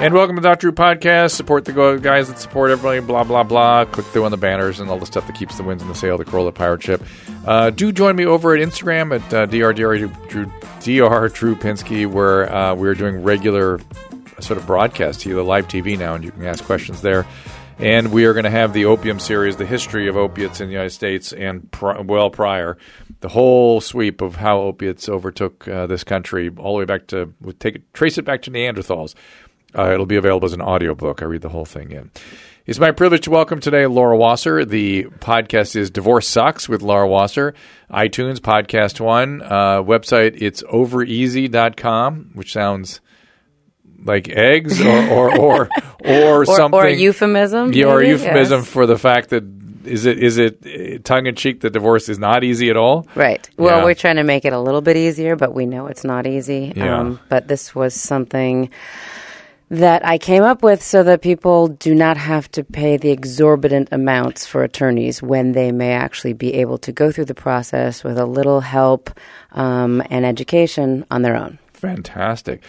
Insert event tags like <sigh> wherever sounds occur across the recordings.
And welcome to Dr. Drew Podcast. Support the guys that support everybody, blah, blah, blah. Click through on the banners and all the stuff that keeps the winds in the sail, the Corolla Pirate Ship. Uh, do join me over at Instagram at uh, Dr. Drew, Dr. Drew Pinsky, where uh, we're doing regular sort of broadcast to the live TV now, and you can ask questions there. And we are going to have the opium series, the history of opiates in the United States and pr- well prior, the whole sweep of how opiates overtook uh, this country, all the way back to take trace it back to Neanderthals. Uh, it'll be available as an audiobook. I read the whole thing in. It's my privilege to welcome today Laura Wasser. The podcast is Divorce Sucks with Laura Wasser. iTunes, Podcast One. Uh, website, it's overeasy.com, which sounds like eggs or or or, <laughs> or, or something. Or a euphemism. Yeah, or a euphemism Yes. for the fact that is it is it tongue in cheek that divorce is not easy at all? Right. Well, Yeah. we're trying to make it a little bit easier, but we know it's not easy. Um, Yeah. but this was something that I came up with so that people do not have to pay the exorbitant amounts for attorneys when they may actually be able to go through the process with a little help um, and education on their own. Fantastic.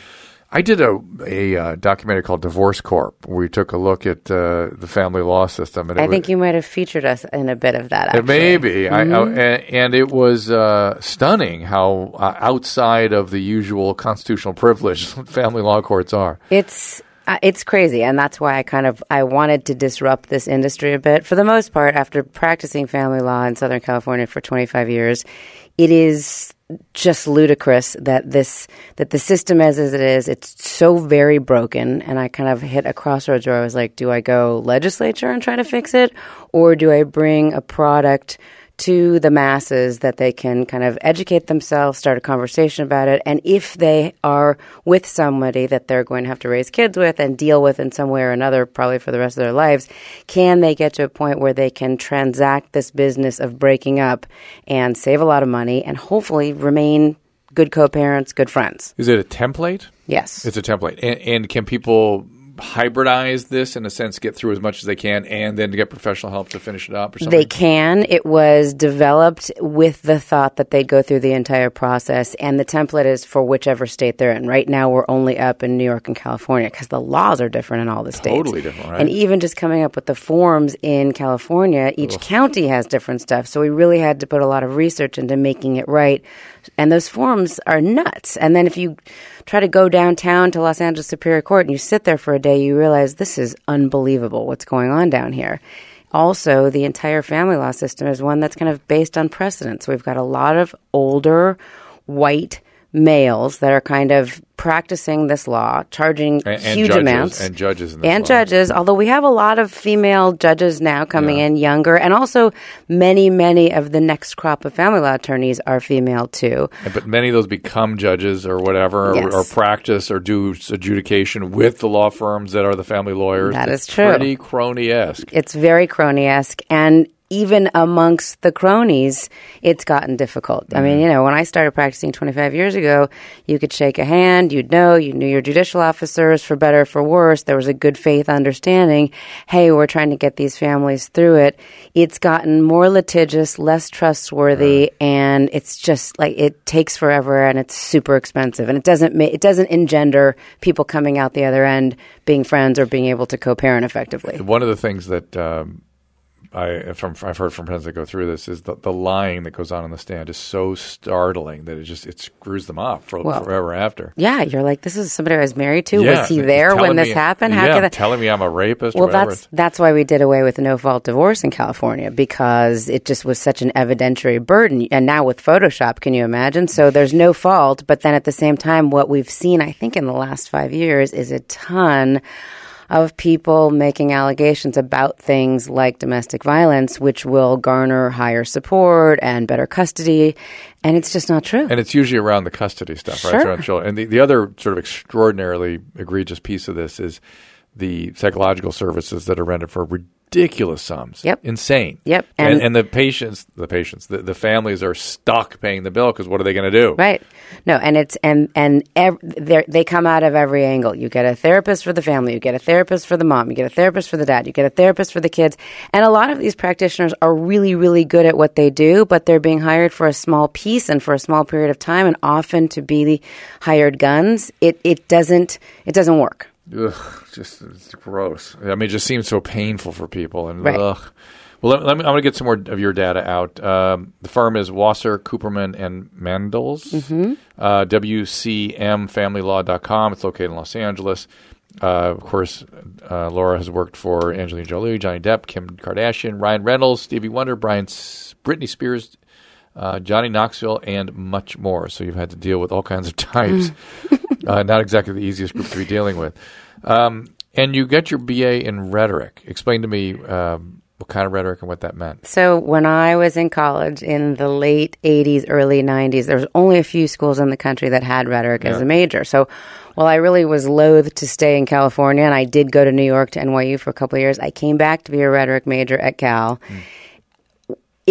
I did a a uh, documentary called Divorce Corp. Where we took a look at uh, the family law system. And I think you might have featured us in a bit of that. Actually. It may be. I, I, Mm-hmm. and, and it was uh, stunning how uh, outside of the usual constitutional privilege <laughs> family law courts are. It's uh, it's crazy, and that's why I kind of I wanted to disrupt this industry a bit. For the most part, after practicing family law in Southern California for 25 years, it is just ludicrous that this that the system as, as it is it's so very broken. And i kind of hit a crossroads where i was like do i go legislature and try to fix it? Or do i bring a product to the masses that they can kind of educate themselves, start a conversation about it. And if they are with somebody that they're going to have to raise kids with and deal with in some way or another, probably for the rest of their lives, can they get to a point where they can transact this business of breaking up and save a lot of money and hopefully remain good co parents, good friends? Is it a template? Yes. It's a template. And, and can people hybridize this in a sense, get through as much as they can, and then to get professional help to finish it up or something? They can. It was developed with the thought that they'd go through the entire process, and the template is for whichever state they're in. Right now, we're only up in New York and California because the laws are different in all the states. Totally different, right? And even just coming up with the forms in California, each county has different stuff. So we really had to put a lot of research into making it right. And those forms are nuts. And then if you try to go downtown to Los Angeles Superior Court and you sit there for a day, you realize this is unbelievable what's going on down here. Also, the entire family law system is one that's kind of based on precedent. So we've got a lot of older white males that are kind of practicing this law, charging And- and huge judges- amounts. and judges and law. judges. Although we have a lot of female judges now coming Yeah. in, younger, and also many, many of the next crop of family law attorneys are female too. But many of those become judges or whatever, Yes. or, or practice or do adjudication with the law firms that are the family lawyers. That It's is true. Pretty crony esque. It's very crony esque, and even amongst the cronies, it's gotten difficult. I Mm-hmm. mean, you know, when I started practicing 25 years ago, you could shake a hand, you'd know, you knew your judicial officers for better or for worse. There was a good faith understanding. Hey, we're trying to get these families through it. It's gotten more litigious, less trustworthy, and it's just like it takes forever and it's super expensive, and it doesn't ma- it doesn't engender people coming out the other end being friends or being able to co-parent effectively. One of the things that um, I from I've heard from friends that go through this is that the lying that goes on in the stand is so startling that it just it screws them up for Well, forever after. Yeah, you're like, this is somebody I was married to. Yeah, was he there when this me- happened? How yeah, could I? telling me I'm a rapist? well, that's that's why we did away with no fault divorce in California because it just was such an evidentiary burden. And now with Photoshop, can you imagine? So there's no fault, but then at the same time, what we've seen, I think, in the last five years, is a ton of people making allegations about things like domestic violence, which will garner higher support and better custody. And it's just not true. And it's usually around the custody stuff, right? Sure. Around children. And the, the other sort of extraordinarily egregious piece of this is the psychological services that are rendered for ridiculous sums. Yep. Insane. Yep. And, And- and, the patients, the patients, the, the families are stuck paying the bill because what are they going to do? Right. No, and it's and and ev- they come out of every angle. You get a therapist for the family, you get a therapist for the mom, you get a therapist for the dad, you get a therapist for the kids. And a lot of these practitioners are really really good at what they do, but they're being hired for a small piece and for a small period of time and often to be the hired guns. It it doesn't it doesn't work. Ugh, just it's gross. I mean, it just seems so painful for people. And Right. ugh. Well, let, let me, I'm going to get some more of your data out. Um, the firm is Wasser, Cooperman, and Mandles. Mm-hmm. Uh, WCMFamilyLaw.com. It's located in Los Angeles. Uh, of course, uh, Laura has worked for Angelina Jolie, Johnny Depp, Kim Kardashian, Ryan Reynolds, Stevie Wonder, Brian, S- Britney Spears, uh, Johnny Knoxville, and much more. So you've had to deal with all kinds of <laughs> types. <laughs> uh, not exactly the easiest group to be dealing with. Um, and you get your BA in rhetoric. Explain to me um, what kind of rhetoric and what that meant. So when I was in college in the late 80s, early 90s, there was only a few schools in the country that had rhetoric as a major. So while I really was loath to stay in California and I did go to New York to NYU for a couple of years, I came back to be a rhetoric major at Cal.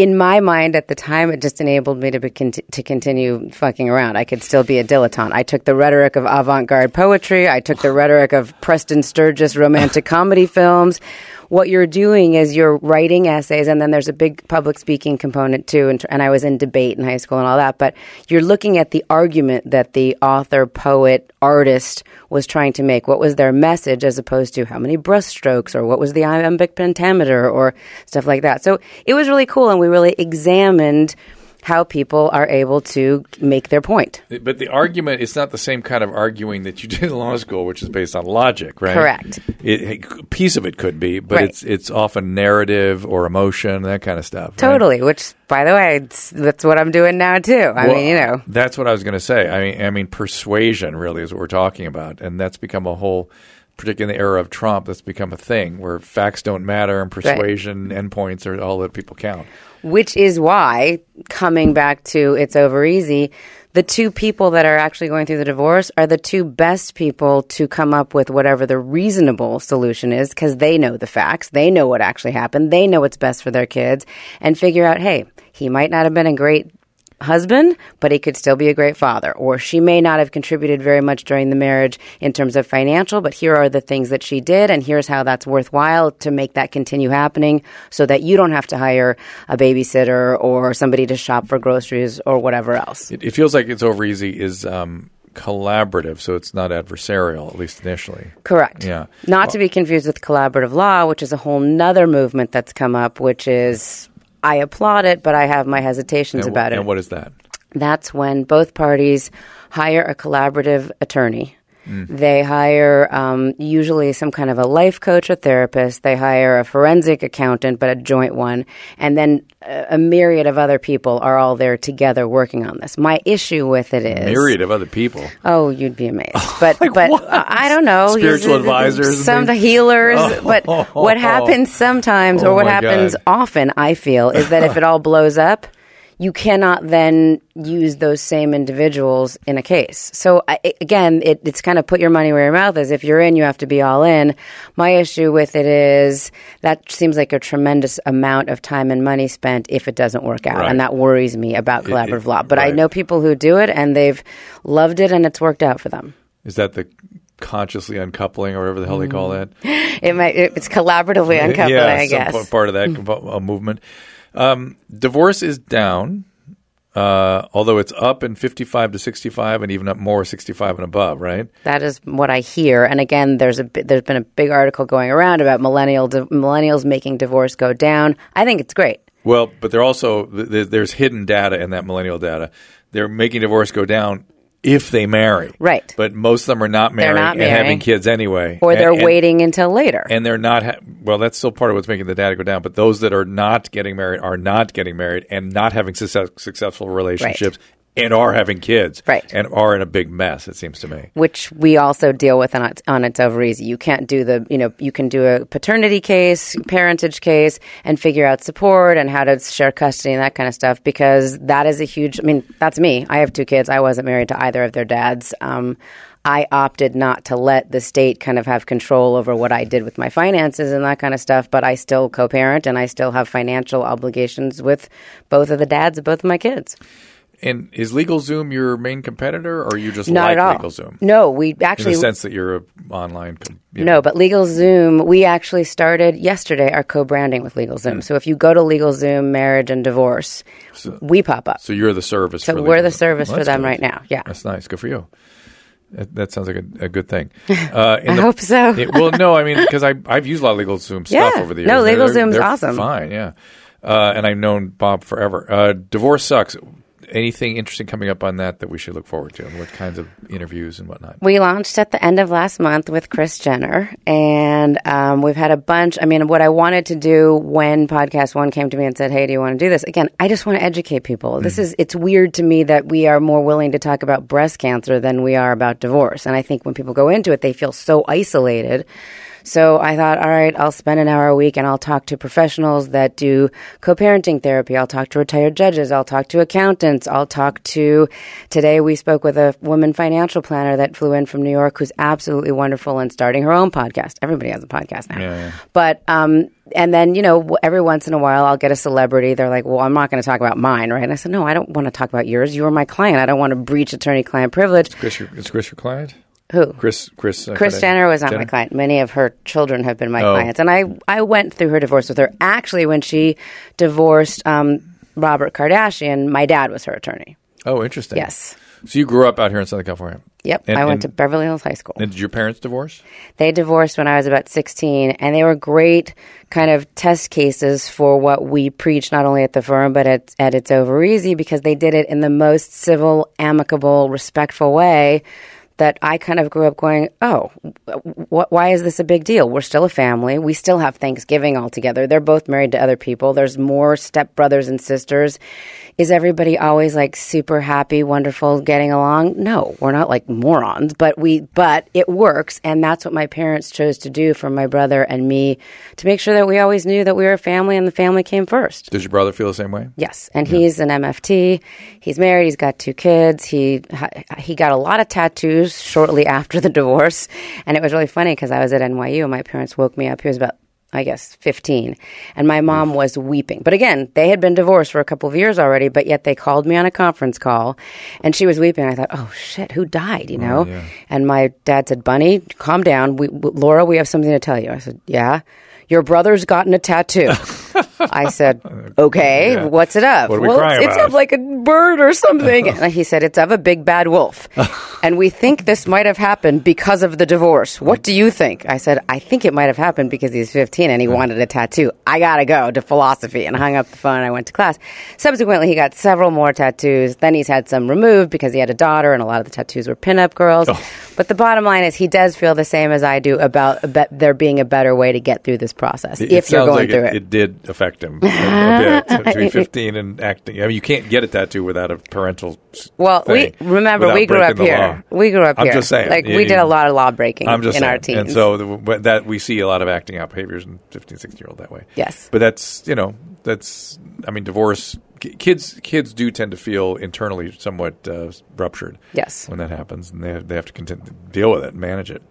In my mind at the time, it just enabled me to be conti- to continue fucking around. I could still be a dilettante. I took the rhetoric of avant-garde poetry. I took the rhetoric of Preston Sturges romantic comedy films. What you're doing is you're writing essays, and then there's a big public speaking component too. And, and I was in debate in high school and all that. But you're looking at the argument that the author, poet, artist was trying to make. What was their message, as opposed to how many brushstrokes, or what was the iambic pentameter, or stuff like that. So it was really cool, and we really examined how people are able to make their point. But the argument is not the same kind of arguing that you did in law school, which is based on logic, right? Correct. It, a piece of it could be, but Right. it's it's often narrative or emotion, that kind of stuff. right? Totally, which, by the way, it's, that's what I'm doing now too. I Well, mean, you know, that's what I was going to say. I mean, I mean, persuasion really is what we're talking about, and that's become a whole, particularly in the era of Trump, that's become a thing where facts don't matter and persuasion endpoints are all that people count. Which is why coming back to it's over easy the two people that are actually going through the divorce are the two best people to come up with whatever the reasonable solution is because they know the facts. They know what actually happened. They know what's best for their kids and figure out hey he might not have been a great husband, but he could still be a great father. Or she may not have contributed very much during the marriage in terms of financial, but here are the things that she did, and here's how that's worthwhile to make that continue happening so that you don't have to hire a babysitter or somebody to shop for groceries or whatever else. It, it feels like it's over easy is um, collaborative, so it's not adversarial, at least initially. Correct. Yeah. Not to be confused with collaborative law, which is a whole nother movement that's come up, which is I applaud it, but I have my hesitations And, about it. and what is that? That's when both parties hire a collaborative attorney. Mm. They hire um, usually some kind of a life coach or therapist. They hire a forensic accountant, but a joint one. And then a, a myriad of other people are all there together working on this. My issue with it is. Myriad of other people. Oh, you'd be amazed. <laughs> But but uh, I don't know. Spiritual advisors some things? healers. <laughs> But what happens sometimes, Oh or what happens God. often, I feel, is that if it all blows up, you cannot then use those same individuals in a case. So I, again, it, it's kind of put your money where your mouth is. If you're in, you have to be all in. My issue with it is that seems like a tremendous amount of time and money spent if it doesn't work out, Right. and that worries me about collaborative it- law. But I know people who do it, and they've loved it, and it's worked out for them. Is that the consciously uncoupling or whatever the hell they call that? <laughs> It might. It's collaboratively <laughs> uncoupling, yeah, I some guess. p- part of that compo- uh, movement. Um, divorce is down, uh, although it's up in 55 to 65 and even up more 65 and above, right? That is what I hear. And again, there's a there's been a big article going around about millennial di- millennials making divorce go down. I think it's great. Well, but they're also th- th- there's hidden data in that millennial data. They're making divorce go down if they marry, Right. But most of them are not married not and having kids anyway, Or they're And- and- waiting until later. and they're not. Ha- well, that's still part of what's making the data go down. But those that are not getting married are not getting married and not having success- successful relationships and are having kids, Right. And are in a big mess. It seems to me. which we also deal with on its, on its over easy. You can't do the, you know, you can do a paternity case, parentage case, and figure out support and how to share custody and that kind of stuff because that is a huge, I mean, that's me. I have two kids. I wasn't married to either of their dads. Um, I opted not to let the state kind of have control over what I did with my finances and that kind of stuff, but I still co parent and I still have financial obligations with both of the dads of both of my kids. And is LegalZoom your main competitor, or you just Not like at all. LegalZoom? No, we In actually the sense that you're a online. You No, know. but LegalZoom, we actually started yesterday our co-branding with LegalZoom. Hmm. So if you go to LegalZoom Marriage and Divorce, we pop up. So you're the service. So we're the service Well, for them good. right now. Yeah. That's nice. Good for you. That, that sounds like a, a good thing. <laughs> Uh, I hope so. it- well, no, I mean because I I've used a lot of LegalZoom stuff Yeah. over the years. No, They're- LegalZoom's they're awesome. Fine, yeah. Uh, and I've known Bob forever. Uh, Divorce sucks. Anything interesting coming up on that that we should look forward to, and what kinds of interviews and whatnot? We launched at the end of last month with Chris Jenner, and um, we've had a bunch. I mean, what I wanted to do when Podcast One came to me and said, "Hey, do you want to do this?" Again, I just want to educate people. This is it's weird to me that we are more willing to talk about breast cancer than we are about divorce, and I think when people go into it, they feel so isolated. So I thought, all right, I'll spend an hour a week and I'll talk to professionals that do co-parenting therapy. I'll talk to retired judges. I'll talk to accountants. I'll talk to, today we spoke with a woman financial planner that flew in from New York who's absolutely wonderful and starting her own podcast. Everybody has a podcast now. Yeah, yeah. But, um, and then, you know, every once in a while I'll get a celebrity. They're like, well, I'm not going to talk about mine, right? And I said, no, I don't want to talk about yours. You are my client. I don't want to breach attorney client privilege. Chris, your, is Chris your client? Who? Chris, Chris, uh, Chris Jenner was not Jenner? my client. Many of her children have been my Oh. clients, and I I went through her divorce with her. Actually, when she divorced um, Robert Kardashian, my dad was her attorney. Oh, interesting. Yes. So you grew up out here in Southern California. Yep. And- I went and- to Beverly Hills High School. And did your parents divorce? They divorced when I was about 16, and they were great kind of test cases for what we preach, not only at the firm, but at, at It's Over Easy, because they did it in the most civil, amicable, respectful way that I kind of grew up going, oh, wh- why is this a big deal? We're still a family. We still have Thanksgiving all together. They're both married to other people. There's more step brothers and sisters. Is everybody always like super happy, wonderful, getting along? No, we're not like morons, but we, but it works. And that's what my parents chose to do for my brother and me to make sure that we always knew that we were a family and the family came first. Does your brother feel the same way? Yes, and he's an MFT. He's married. He's got two kids. He he got a lot of tattoos shortly after the divorce, and it was really funny because I was at NYU and my parents woke me up. He was about I guess 15 and my mom was weeping. But again, they had been divorced for a couple of years already, but yet they called me on a conference call and she was weeping. I thought, "Oh shit, who died?" you oh, know? yeah. And my dad said, "Bunny, calm down. We, Laura, we have something to tell you." I said, "Yeah." Your brother's gotten a tattoo. <laughs> I said, <laughs> "Okay, Yeah. what's it of?" What are we well, it's, of like a bird or something. <laughs> and he said, "It's of a big bad wolf." <laughs> and we think this might have happened because of the divorce. What do you think? I said, "I think it might have happened because he's 15 and he wanted a tattoo. I gotta go to philosophy." And hung up the phone. I went to class. Subsequently, he got several more tattoos. Then he's had some removed because he had a daughter, and a lot of the tattoos were pinup girls. Oh. But the bottom line is, he does feel the same as I do about, about there being a better way to get through this process It- if it you're going like through it, it. it did affect him a, <laughs> a bit <laughs> to be 15 and acting. I mean, you can't get a tattoo without a parental. Well, we remember we grew up here. law. We grew up I'm here. just saying. like You- we did a lot of law breaking I'm just in saying. our teens. And so the, that we see a lot of acting out behaviors in 15, 16 year old that way. Yes. But that's, you know, that's, I mean, divorce, kids, kids do tend to feel internally somewhat uh, ruptured. Yes. When that happens and they have, they have to continue, deal with it and manage it.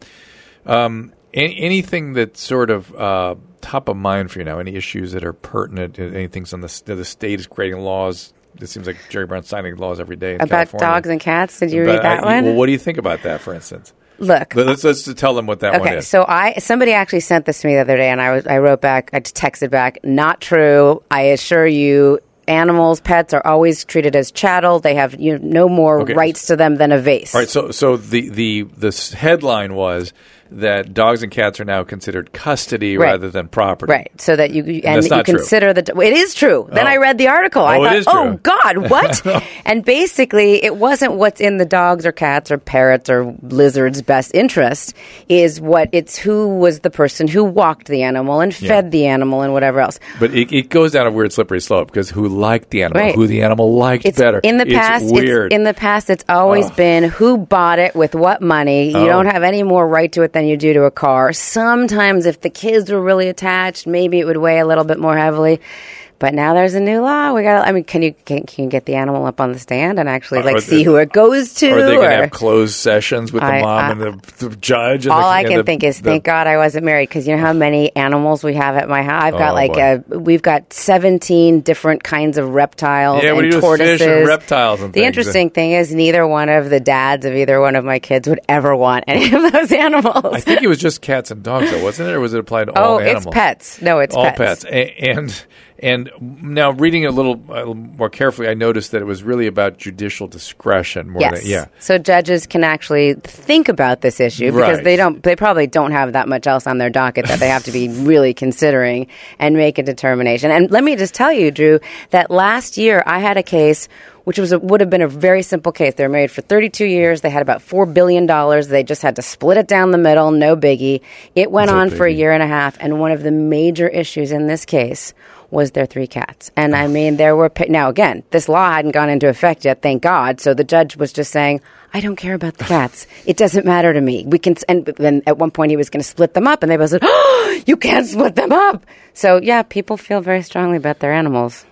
Um, any, anything that's sort of uh, top of mind for you now? Any issues that are pertinent? Anything on the the state is creating laws? It seems like Jerry Brown signing laws every day in about California. dogs and cats. Did you But read that I- one? Well, what do you think about that, for instance? Look, Let- Let's let's tell them what that one is. so I somebody actually sent this to me the other day, and I was I wrote back, I texted back, not true. I assure you, animals, pets are always treated as chattel. They have you know, no more Okay. rights to them than a vase. All right, so so the the the headline was that dogs and cats are now considered custody Right. rather than property. Right, so that you and that's you not true. consider that it is true. Then Oh. I read the article. I Oh, it thought, oh God, what? <laughs> and basically, it wasn't what's in the dogs or cats or parrots or lizards' best interest. Is what it's who was the person who walked the animal and fed the animal and whatever else. But it, it goes down a weird slippery slope because who liked the animal, Right. who the animal liked It's better. in the past. it's weird. in the past, it's always Oh. been who bought it with what money. You Oh. don't have any more right to it than you do to a car. Sometimes, if the kids were really attached, maybe it would weigh a little bit more heavily. But now there's a new law. We got. I mean, can you can, can you get the animal up on the stand and actually Are like they- see who it goes to? are they going to have closed sessions with the I- mom I- and the, the judge? And all the, I and can the- think is, thank God I wasn't married because you know how many animals we have at my house. I've got Oh, like boy. a, we've got seventeen different kinds of reptiles Yeah, and do do with fish tortoises, and reptiles and the things? interesting thing is, neither one of the dads of either one of my kids would ever want any of <laughs> those animals. I think it was just cats and dogs, though, wasn't it, or was it applied to all? oh, all it's pets. No, it's all pets. pets, A- and And now, reading it a little uh, more carefully, I noticed that it was really about judicial discretion more Yes. than yeah. So judges can actually think about this issue because Right. they don't. They probably don't have that much else on their docket that they have to be <laughs> really considering and make a determination. And let me just tell you, Drew, that last year I had a case. Which was a, would have been a very simple case. They were married for 32 years. They had about four billion dollars. They just had to split it down the middle. No biggie. It went No on for a year and a half. And one of the major issues in this case was their three cats. And I mean, there were now again, this law hadn't gone into effect yet, thank God. So the judge was just saying, "I don't care about the <laughs> cats. It doesn't matter to me. We can." And then at one point, he was going to split them up, and they both said, "Oh, you can't split them up." So yeah, people feel very strongly about their animals.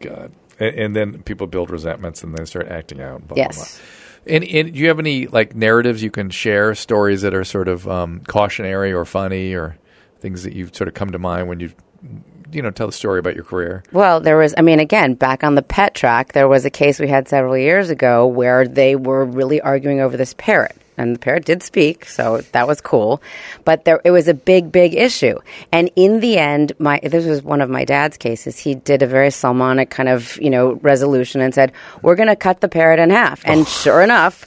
God. And, and then people build resentments and then start acting out. Blah, Yes. Blah, blah. And, and do you have any like narratives you can share, stories that are sort of um, cautionary or funny, or things that you've sort of come to mind when you, you know, tell the story about your career? Well, there was, I mean, again, back on the pet track, there was a case we had several years ago where they were really arguing over this parrot. And the parrot did speak, so that was cool. But there, it was a big, big issue. And in the end, my this was one of my dad's cases. He did a very Solomonic kind of, you know, resolution and said, "We're going to cut the parrot in half." And <sighs> sure enough.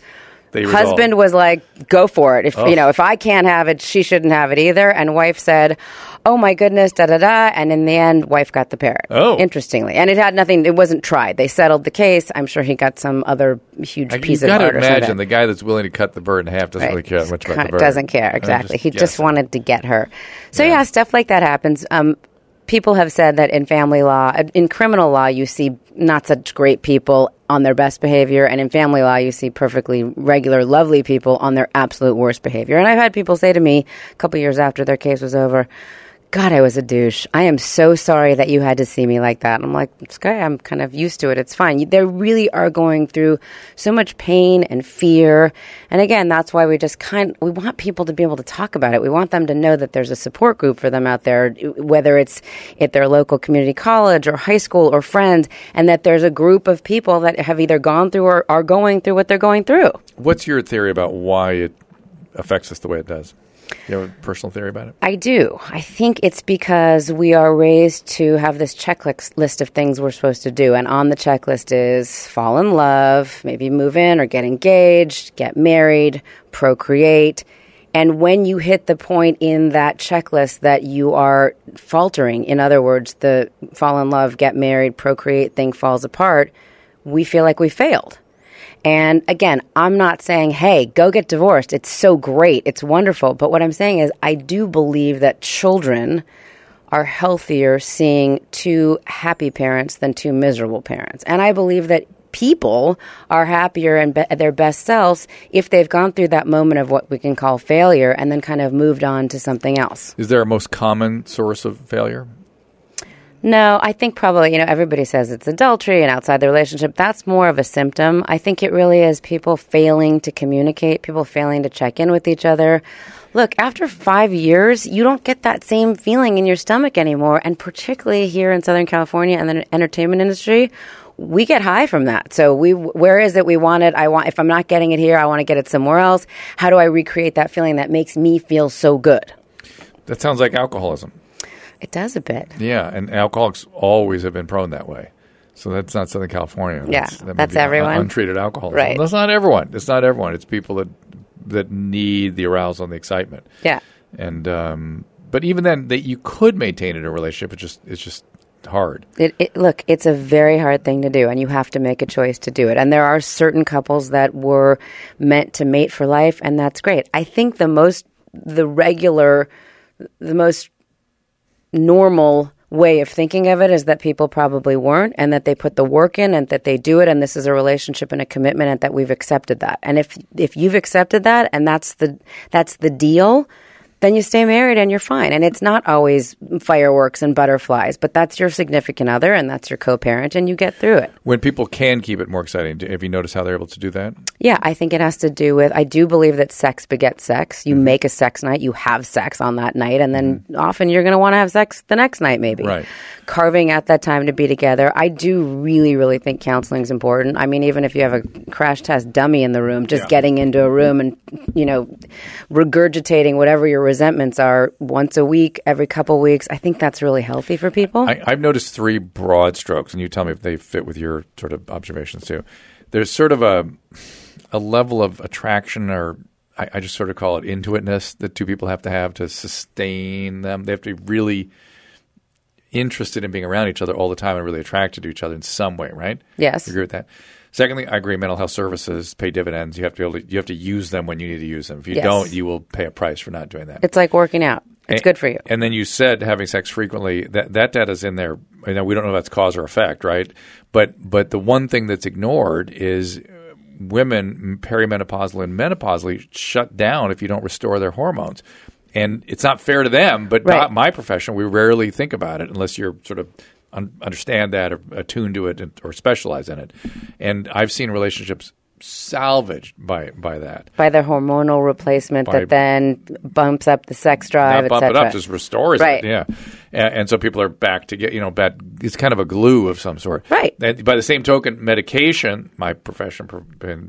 Husband was like, "Go for it. If you know, if I can't have it, she shouldn't have it either." And wife said, "Oh my goodness, da da da." And in the end, wife got the parrot. Oh. interestingly, and it had nothing. It wasn't tried. They settled the case. I'm sure he got some other huge Like, piece of got art to or imagine the guy that's willing to cut the bird in half doesn't Right. really care that much about the bird. Doesn't care exactly. just he just wanted to get her. So Yeah. yeah, stuff like that happens. Um, people have said that in family law, in criminal law, you see not such great people on their best behavior, and in family law, you see perfectly regular, lovely people on their absolute worst behavior. And I've had people say to me a couple years after their case was over. God, I was a douche. I am so sorry that you had to see me like that. I'm like, okay. I'm kind of used to it. It's fine. They really are going through so much pain and fear. And again, that's why we just kind we want people to be able to talk about it. We want them to know that there's a support group for them out there, whether it's at their local community college or high school or friends, and that there's a group of people that have either gone through or are going through what they're going through. What's your theory about why it affects us the way it does? You have a personal theory about it? I do. I think it's because we are raised to have this checklist list of things we're supposed to do. And on the checklist is fall in love, maybe move in or get engaged, get married, procreate. And when you hit the point in that checklist that you are faltering, in other words, the fall in love, get married, procreate thing falls apart, we feel like we failed. And again, I'm not saying, hey, go get divorced. It's so great. It's wonderful. But what I'm saying is, I do believe that children are healthier seeing two happy parents than two miserable parents. And I believe that people are happier and be- their best selves if they've gone through that moment of what we can call failure and then kind of moved on to something else. Is there a most common source of failure? No, I think probably, you know, everybody says it's adultery and outside the relationship. That's more of a symptom. I think it really is people failing to communicate, people failing to check in with each other. Look, after five years, you don't get that same feeling in your stomach anymore. And particularly here in Southern California and the entertainment industry, we get high from that. So we, where is it we want it? I want, if I'm not getting it here, I want to get it somewhere else. How do I recreate that feeling that makes me feel so good? That sounds like alcoholism. It does a bit. Yeah, and alcoholics always have been prone that way. So that's not Southern California. Yeah, that that's un- everyone. Untreated alcoholism. Right. That's not everyone. It's not everyone. It's people that that need the arousal and the excitement. Yeah. And um, but even then, that you could maintain it in a relationship. It's just it's just hard. It, it, look, it's a very hard thing to do, and you have to make a choice to do it. And there are certain couples that were meant to mate for life, and that's great. I think the most, the regular, the most normal way of thinking of it is that people probably weren't and that they put the work in and that they do it and this is a relationship and a commitment and that we've accepted that. And if if you've accepted that and that's the that's the deal, then you stay married and you're fine. And it's not always fireworks and butterflies, but that's your significant other and that's your co-parent and you get through it. When people can keep it more exciting, have you noticed how they're able to do that? Yeah, I think it has to do with. I do believe that sex begets sex. You mm-hmm. make a sex night, you have sex on that night, and then mm-hmm. often you're going to want to have sex the next night, maybe. Right. Carving at that time to be together. I do really, really think counseling is important. I mean, even if you have a crash test dummy in the room, just Yeah. getting into a room and, you know, regurgitating whatever you're resentments are once a week, every couple weeks. I think that's really healthy for people. I, I've noticed three broad strokes, and you tell me if they fit with your sort of observations too. There's sort of a a level of attraction, or I, I just sort of call it intuitiveness that two people have to have to sustain them. They have to be really interested in being around each other all the time and really attracted to each other in some way, right? Yes. You agree with that? Secondly, I agree. Mental health services pay dividends. You have to be able to. You have to use them when you need to use them. If you Yes. don't, you will pay a price for not doing that. it's like working out. It's And- good for you. And then you said having sex frequently. That that data's in there. I know we don't know if that's cause or effect, right? But but the one thing that's ignored is women perimenopausally and menopausally shut down if you don't restore their hormones. And it's not fair to them, but Right. not my profession. We rarely think about it unless you're sort of un- understand that or attuned to it or specialize in it. And I've seen relationships salvaged by by that. By the hormonal replacement By- that then bumps up the sex drive, not bump et it up, just restores Right. it. Yeah, and, and so people are back to get you know, back, it's kind of a glue of some sort. Right. And by the same token, medication, my profession,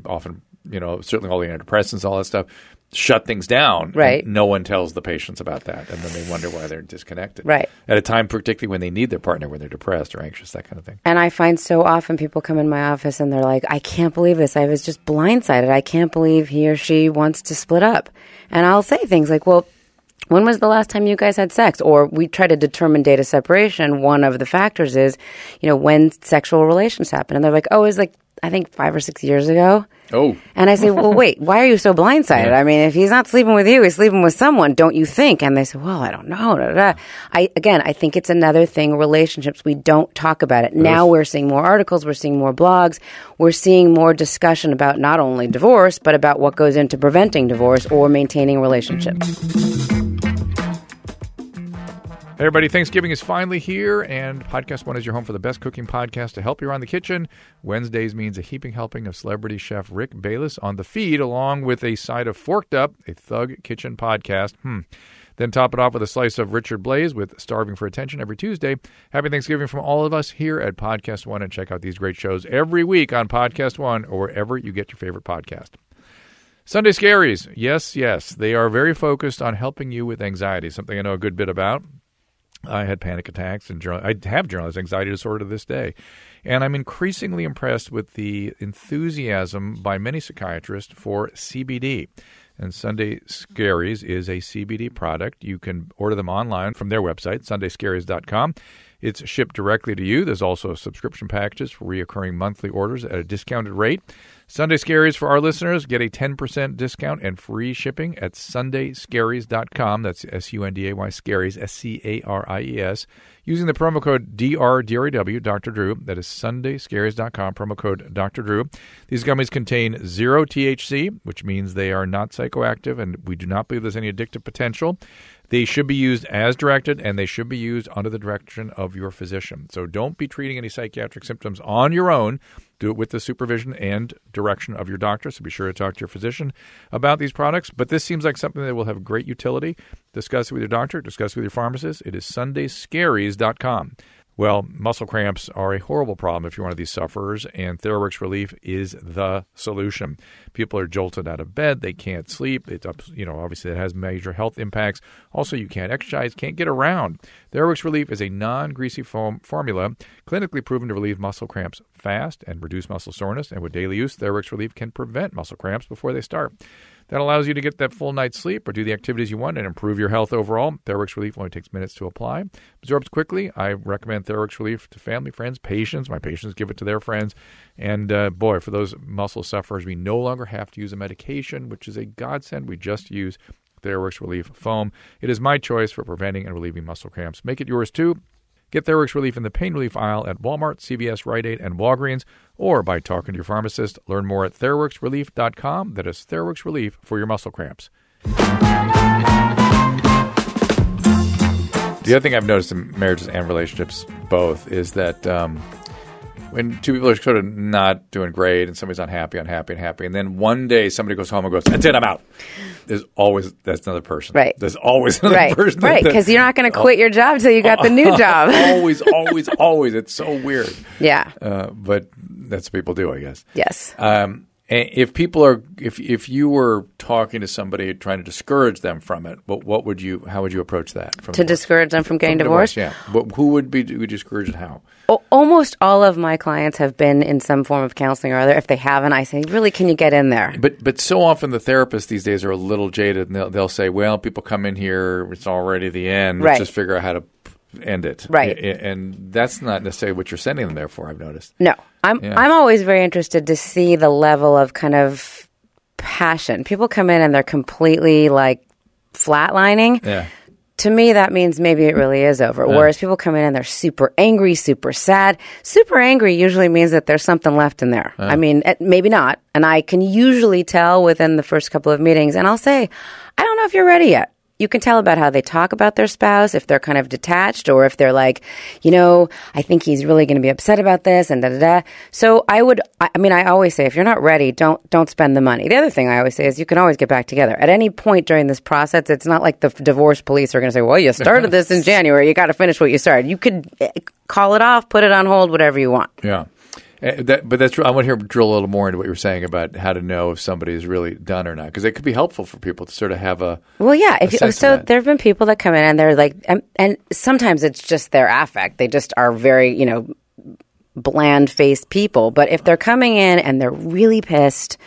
often you know, certainly all the antidepressants, all that stuff, shut things down. Right. no one tells the patients about that, and then they wonder why they're disconnected. Right. At a time, particularly when they need their partner, when they're depressed or anxious, that kind of thing. And I find so often people come in my office and they're like, I can't believe this. I was just blindsided. I can't believe he or she wants to split up. And I'll say things like, well, when was the last time you guys had sex? Or we try to determine data separation. One of the factors is, you know, when sexual relations happen. And they're like, oh, it was like, I think five or six years ago. Oh, And I say, well, wait, why are you so blindsided? Yeah. I mean, if he's not sleeping with you, he's sleeping with someone, don't you think? And they say, well, I don't know. Da, da. I, again, I think it's another thing, relationships, we don't talk about it. Now we're seeing more articles, we're seeing more blogs, we're seeing more discussion about not only divorce, but about what goes into preventing divorce or maintaining relationships. Hey everybody, Thanksgiving is finally here, and Podcast One is your home for the best cooking podcast to help you around the kitchen. Wednesdays means a heaping helping of celebrity chef Rick Bayless on the feed, along with a side of Forked Up, a Thug Kitchen podcast. Hmm. Then top it off with a slice of Richard Blais with Starving for Attention every Tuesday. Happy Thanksgiving from all of us here at Podcast One, and check out these great shows every week on Podcast One or wherever you get your favorite podcast. Sunday Scaries. Yes, yes. They are very focused on helping you with anxiety, something I know a good bit about. I had panic attacks and I have generalized anxiety disorder to this day. And I'm increasingly impressed with the enthusiasm by many psychiatrists for CBD. And Sunday Scaries is a CBD product. You can order them online from their website, sundayscaries.com. It's shipped directly to you. There's also subscription packages for reoccurring monthly orders at a discounted rate. Sunday Scaries for our listeners get a 10% discount and free shipping at sundayscaries.com. That's S U N D A Y Scaries, S C A R I E S, using the promo code DRDREW, Dr. Drew. That is sundayscaries.com, promo code Dr. Drew. These gummies contain zero THC, which means they are not psychoactive, and we do not believe there's any addictive potential. They should be used as directed, and they should be used under the direction of your physician. So don't be treating any psychiatric symptoms on your own. Do it with the supervision and direction of your doctor. So be sure to talk to your physician about these products. But this seems like something that will have great utility. Discuss it with your doctor, discuss it with your pharmacist. It is sundayscaries.com. Well, muscle cramps are a horrible problem if you're one of these sufferers, and Theraworx Relief is the solution. People are jolted out of bed, they can't sleep. It's up, you know, obviously it has major health impacts. Also, you can't exercise, can't get around. Theraworx Relief is a non-greasy foam formula, clinically proven to relieve muscle cramps fast and reduce muscle soreness. And with daily use, Theraworx Relief can prevent muscle cramps before they start. That allows you to get that full night's sleep or do the activities you want and improve your health overall. Theraworx Relief only takes minutes to apply. Absorbs quickly. I recommend Theraworx Relief to family, friends, patients. My patients give it to their friends. And uh, boy, for those muscle sufferers, we no longer have to use a medication, which is a godsend. We just use Theraworx Relief foam. It is my choice for preventing and relieving muscle cramps. Make it yours too. Get Theraworx Relief in the pain relief aisle at Walmart, CVS, Rite Aid, and Walgreens, or by talking to your pharmacist. Learn more at TheraworxRelief.com. That is Theraworx Relief for your muscle cramps. The other thing I've noticed in marriages and relationships both is that um, when two people are sort of not doing great and somebody's unhappy, unhappy, unhappy, and then one day somebody goes home and goes, "That's it, I'm out." There's always that's another person. Right. There's always <laughs> another Right, person. right, because you're not going to quit your job till you got the new <laughs> job. <laughs> always, always, always. It's so weird. yeah. Uh, but that's what people do, I guess. Yes. Um, if people are, if if you were talking to somebody trying to discourage them from it, what what would you, how would you approach that? From To discourage them from getting divorced? Yeah. But who would be would discourage it? How? O- almost all of my clients have been in some form of counseling or other. If they haven't, I say, really, can you get in there? But but so often the therapists these days are a little jaded, and they'll, they'll say, "Well, people come in here, it's already the end. Let's Right. just figure out how to end it." Right. And that's not necessarily what you're sending them there for. I've noticed. No, I'm Yeah. I'm always very interested to see the level of kind of passion. People come in and they're completely like flatlining. Yeah. To me, that means maybe it really is over. Whereas people come in and they're super angry, super sad. Super angry usually means that there's something left in there. I mean, eh, maybe not. And I can usually tell within the first couple of meetings. And I'll say, I don't know if you're ready yet. You can tell about how they talk about their spouse, if they're kind of detached, or if they're like, you know, I think he's really going to be upset about this, and da da da. So I would, I mean, I always say, if you're not ready, don't don't spend the money. The other thing I always say is, you can always get back together at any point during this process. It's not like the divorce police are going to say, well, you started this in <laughs> January, you got to finish what you started. You could eh, call it off, put it on hold, whatever you want. Yeah. Uh, That, but that's. I want to hear drill a little more into what you were saying about how to know if somebody is really done or not, because it could be helpful for people to sort of have a. Well, yeah. If you, sense so, there have been people that come in and they're like, and, and sometimes it's just their affect. They just are very, you know, bland faced people. But if they're coming in and they're really pissed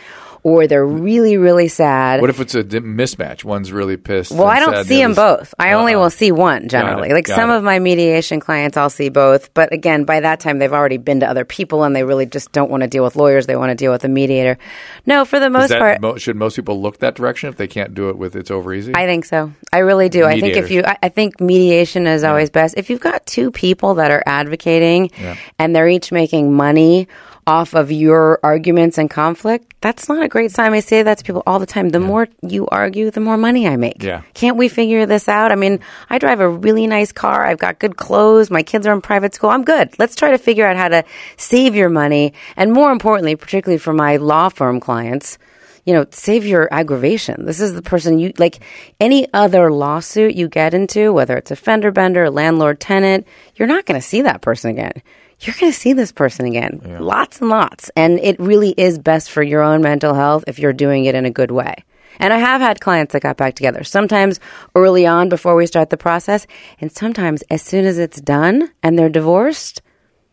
or they're really, really sad. What if it's a di- mismatch? One's really pissed. well, I don't sad, see them both. I only Uh-uh. will see one generally. it, Like some it. of my mediation clients, I'll see both. But again, by that time, they've already been to other people and they really just don't want to deal with lawyers. They want to deal with a mediator. No, for the most that part, mo- should most people look that direction if they can't do it with it's over easy? I think so. I really do. I think if you, I, I think mediation is always best. If you've got two people that are advocating Yeah. and they're each making money off of your arguments and conflict, that's not a great sign. I say that to people all the time. The more you argue, the more money I make. Yeah. Can't we figure this out? I mean, I drive a really nice car. I've got good clothes. My kids are in private school. I'm good. Let's try to figure out how to save your money. And more importantly, particularly for my law firm clients, you know, save your aggravation. This is the person you like any other lawsuit you get into, whether it's a fender bender, landlord tenant, you're not going to see that person again. You're going to see this person again. Lots and lots. And it really is best for your own mental health if you're doing it in a good way. And I have had clients that got back together. Sometimes early on before we start the process, and sometimes as soon as it's done and they're divorced,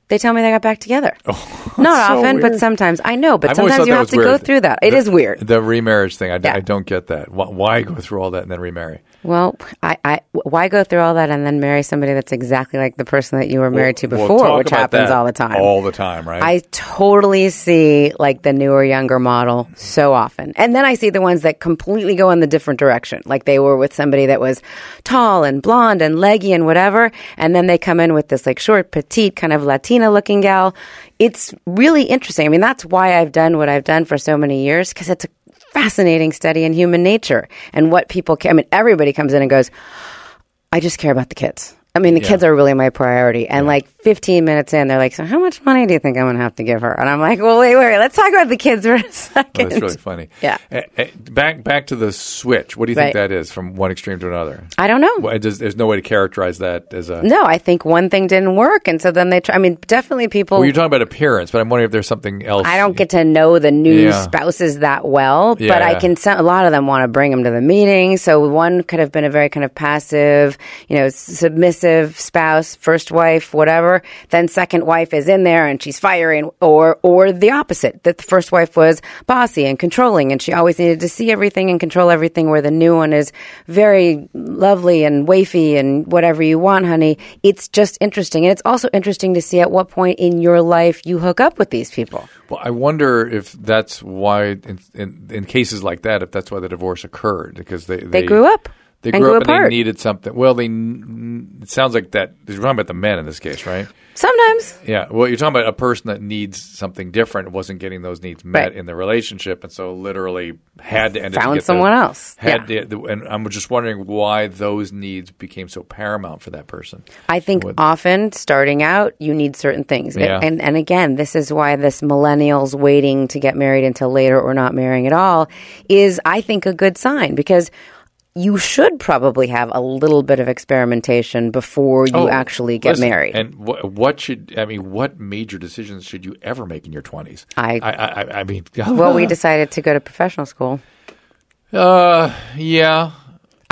they tell me they got back together. <laughs> Oh, Not so often, but sometimes. I know, but I've sometimes you have to weird. go through that. It The- is weird. The remarriage thing, I, Yeah. I don't get that. Why go through all that and then remarry? Well, I, I, why go through all that and then marry somebody that's exactly like the person that you were married to before, which happens all the time? All the time, right? I totally see like the newer, younger model so often. And then I see the ones that completely go in the different direction. Like they were with somebody that was tall and blonde and leggy and whatever. And then they come in with this like short, petite, kind of Latina looking gal. It's really interesting. I mean, that's why I've done what I've done for so many years because it's a fascinating study in human nature and what people care. I mean, everybody comes in and goes, I just care about the kids. I mean, the Yeah. kids are really my priority. And like 15 minutes in, they're like, So, how much money do you think I'm going to have to give her? And I'm like, Well, wait, wait, wait. Let's talk about the kids for a <laughs> Oh, second. that's really funny. Yeah. Eh, eh, back back to the switch. What do you think that is from one extreme to another? I don't know. Well, does- there's no way to characterize that as a. No, I think one thing didn't work. And so then they try, I mean, definitely people. Well, you're talking about appearance, but I'm wondering if there's something else. I don't get to know the new Yeah. spouses that well, Yeah, but I can. A lot of them want to bring them to the meeting. So one could have been a very kind of passive, you know, s- submissive spouse, first wife, whatever. Then second wife is in there and she's firing, or or the opposite. That the first wife was bossy and controlling, and she always needed to see everything and control everything. Where the new one is very lovely and wafy and whatever you want, honey. It's just interesting, and it's also interesting to see at what point in your life you hook up with these people. Well, I wonder if that's why, in, in, in cases like that, if that's why the divorce occurred because they They grew up They grew, grew up and they needed something. Well, they. It sounds like that. You're talking about the men in this case, right? Sometimes. Yeah. Well, you're talking about a person that needs something different, wasn't getting those needs met Right. in the relationship, and so literally had to end it to Found get the- someone else. Had Yeah. to, and I'm just wondering why those needs became so paramount for that person. I think Would- often starting out, you need certain things. Yeah. And, and again, this is why this millennials waiting to get married until later or not marrying at all is, I think, a good sign because you should probably have a little bit of experimentation before you Oh, actually get listen, married. And wh- what should I mean? What major decisions should you ever make in your twenties? I- I, I, I mean, <laughs> well, we decided to go to professional school. uh, yeah.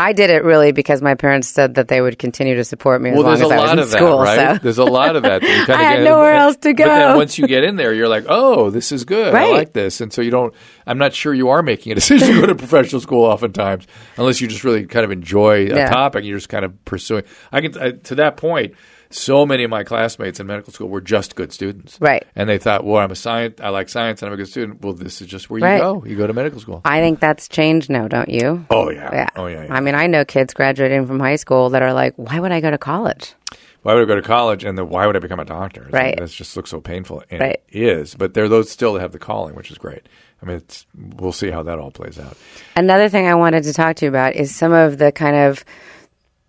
I did it really because my parents said that they would continue to support me as Well, long there's as I was lot in that, school. right? So. There's a lot of that. that <laughs> I had get- nowhere else to But then go. once you get in there, you're like, oh, this is good. I like this, and so you don't. I'm not sure you are making a <laughs> decision to go to professional school oftentimes, unless you just really kind of enjoy a Yeah. topic. You're just kind of pursuing. I can I, to that point. So many of my classmates in medical school were just good students, Right. And they thought, well, I'm a science. I like science, and I'm a good student. Well, this is just where you go. You go to medical school. I think that's changed now, don't you? oh yeah. Yeah. Oh yeah. yeah. I mean, I know kids graduating from high school that are like, why would I go to college? why would I go to college and then why would I become a doctor? It's Right. Like, that just looks so painful. And Right. it is. But there are those still that have the calling, which is great. I mean, it's, we'll see how that all plays out. Another thing I wanted to talk to you about is some of the kind of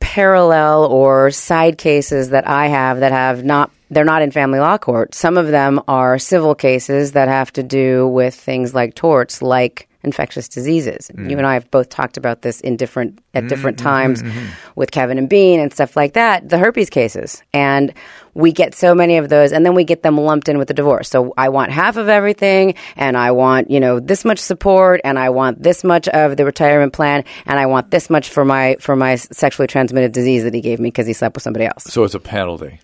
parallel or side cases that I have that have not they're not in family law court. Some of them are civil cases that have to do with things like torts, like infectious diseases. Mm. You and I have both talked about this in different at mm-hmm, different mm-hmm, times mm-hmm, with Kevin and Bean and stuff like that. The herpes cases, and we get so many of those, and then we get them lumped in with the divorce. So I want half of everything, and I want you know this much support, and I want this much of the retirement plan, and I want this much for my for my sexually transmitted disease that he gave me because he slept with somebody else. So it's a penalty.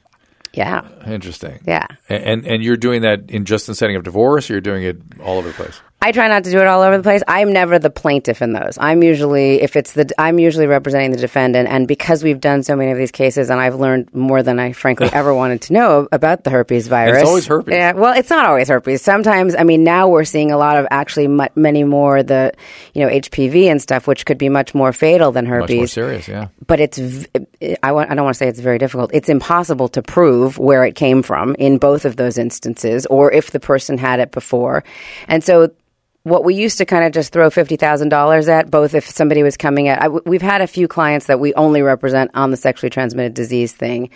Yeah, Interesting. yeah. And and you're doing that in just the setting of divorce, or you're doing it all over the place. I try not to do it all over the place. I'm never the plaintiff in those. I'm usually if it's the I'm usually representing the defendant and because we've done so many of these cases and I've learned more than I frankly <laughs> ever wanted to know about the herpes virus. It's always herpes. Yeah, well, it's not always herpes. Sometimes I mean now we're seeing a lot of actually mu- many more the you know HPV and stuff which could be much more fatal than Much herpes more serious, yeah. but it's v- I, want, I don't want to say it's very difficult. It's impossible to prove where it came from in both of those instances, or if the person had it before. And so, what we used to kind of just throw fifty thousand dollars at, both if somebody was coming at, I, we've had a few clients that we only represent on the sexually transmitted disease thing.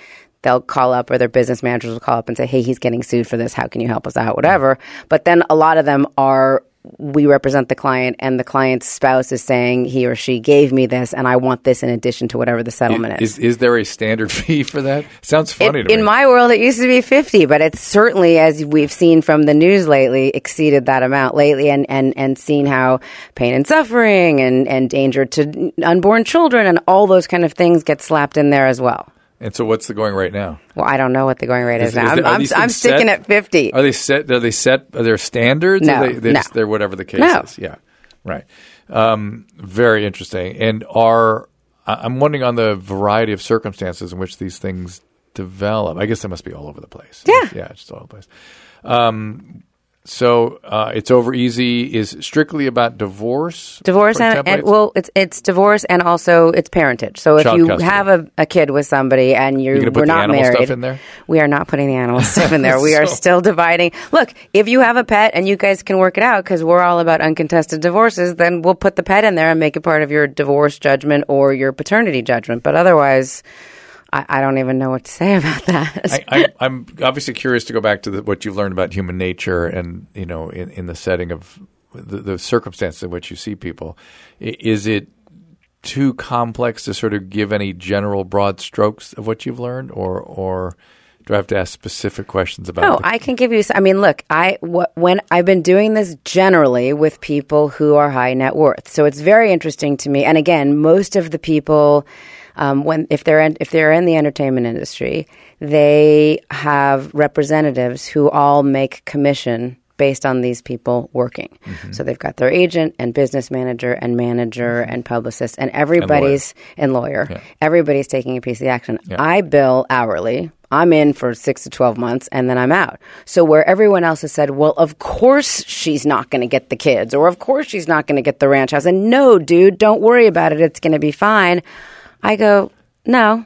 They'll call up, or their business managers will call up and say, "Hey, he's getting sued for this. How can you help us out?" Whatever. But then a lot of them are we represent the client and the client's spouse is saying he or she gave me this and I want this in addition to whatever the settlement is. Is is there a standard <laughs> fee for that? Sounds It- funny to in me. my world, it used to be 50, but it's certainly, as we've seen from the news lately, exceeded that amount lately and, and, and seen how pain and suffering and, and danger to unborn children and all those kind of things get slapped in there as well. And so, what's the going rate now? Well, I don't know what the going rate is, Is- now. is I'm, I'm, I'm sticking set? at 50. Are they set? Are they set? Are there standards? No, or they, they no. they're whatever the case No. is. Yeah, right. Um, very interesting. And are I'm wondering on the variety of circumstances in which these things develop. I guess they must be all over the place. Yeah. yeah, just all over the place. Um, so uh, it's over easy is strictly about divorce. Divorce and, and well, it's it's divorce and also it's parentage. So if Child you custody. have a, a kid with somebody and you're, put we're not married, stuff in there? we are not putting the animal <laughs> stuff in there. We are still dividing. Look, if you have a pet and you guys can work it out because we're all about uncontested divorces, then we'll put the pet in there and make it part of your divorce judgment or your paternity judgment. But otherwise, I, I don't even know what to say <laughs> about that. I, I, I'm obviously curious to go back to the, what you've learned about human nature, and you know, in, in the setting of the, the circumstances in which you see people. Is it too complex to sort of give any general broad strokes of what you've learned, or or do I have to ask specific questions about? It? No, the- I can give you. I mean, look, I wh- when I've been doing this generally with people who are high net worth, so it's very interesting to me. And again, most of the people, um, when if they're in, if they're in the entertainment industry, they have representatives who all make commission based on these people working. So they've got their agent and business manager and manager and publicist and everybody's and lawyer. Everybody's taking a piece of the action. I bill hourly. I'm in for six to 12 months and then I'm out. So where everyone else has said, well, of course she's not going to get the kids or of course she's not going to get the ranch house. And no, dude, don't worry about it. It's going to be fine. I go, no,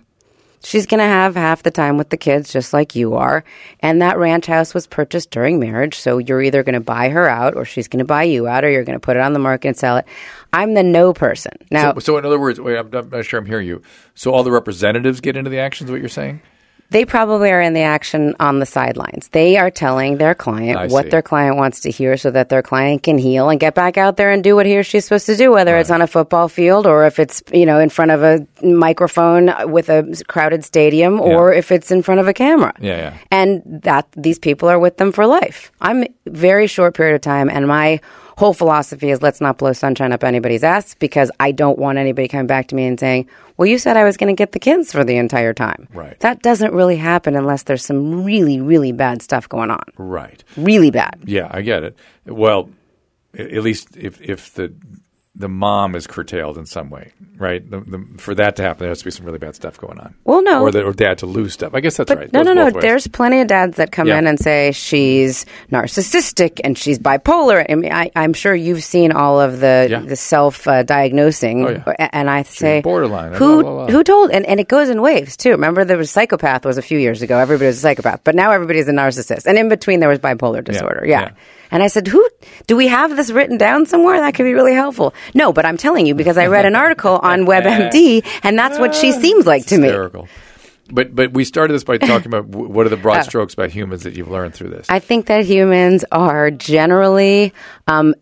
She's going to have half the time with the kids, just like you are. And that ranch house was purchased during marriage. So you're either going to buy her out or she's going to buy you out or you're going to put it on the market and sell it. I'm the no person. Now, so, so in other words, wait, I'm not, not sure I'm hearing you. So all the representatives get into the actions. What you're saying? They probably are in the action on the sidelines. They are telling their client I what see. their client wants to hear so that their client can heal and get back out there and do what he or she's supposed to do, whether it's on a football field or if it's, you know, in front of a microphone with a crowded stadium or if it's in front of a camera. Yeah, yeah. And that these people are with them for life. I'm very short period of time and my whole philosophy is let's not blow sunshine up anybody's ass because I don't want anybody coming back to me and saying, "Well, you said I was going to get the kids for the entire time." Right. That doesn't really happen unless there's some really really bad stuff going on. Right. Really bad. Yeah, I get it. Well, at least if if the the mom is curtailed in some way, right? The, the, for that to happen, there has to be some really bad stuff going on. Well, no. or, the, or dad to lose stuff. I guess that's But right. no, Goes no, no. ways. There's plenty of dads that come Yeah. in and say she's narcissistic and she's bipolar. I mean, I, I'm sure you've seen all of the Yeah. the self uh, diagnosing, Oh, yeah. and I say borderline, Who blah, blah, blah. who told? And, and it goes in waves too. Remember, there was psychopath was a few years ago. Everybody was a psychopath, but now everybody's a narcissist. And in between, there was bipolar disorder. Yeah. And I said, "Who do we have this written down somewhere? That could be really helpful." No, but I'm telling you because I read an article on <laughs> WebMD, and that's what she seems like to me. But but we started this by talking about what are the broad <laughs> strokes about humans that you've learned through this. I think that humans are generally um,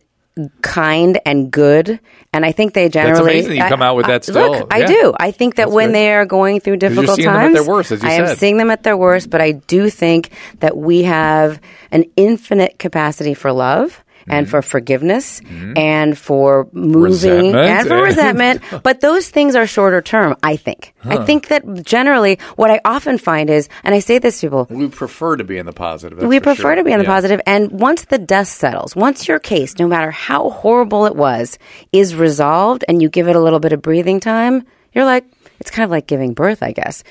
kind and good, and I think they generally. That's amazing you come I- out with that still. Look, I do. I think that That's when they are going through difficult them at times, their worst, as you I am seeing them at their worst. But I do think that we have an infinite capacity for love. And for forgiveness, and for moving, Mm-hmm. Resentment. and for resentment, <laughs> but those things are shorter term. I think. I think that generally, what I often find is, and I say this to people, we prefer to be in the positive. that's we for prefer sure. to be in the Yeah. positive. And once the dust settles, once your case, no matter how horrible it was, is resolved and you give it a little bit of breathing time, you're like, it's kind of like giving birth, I guess.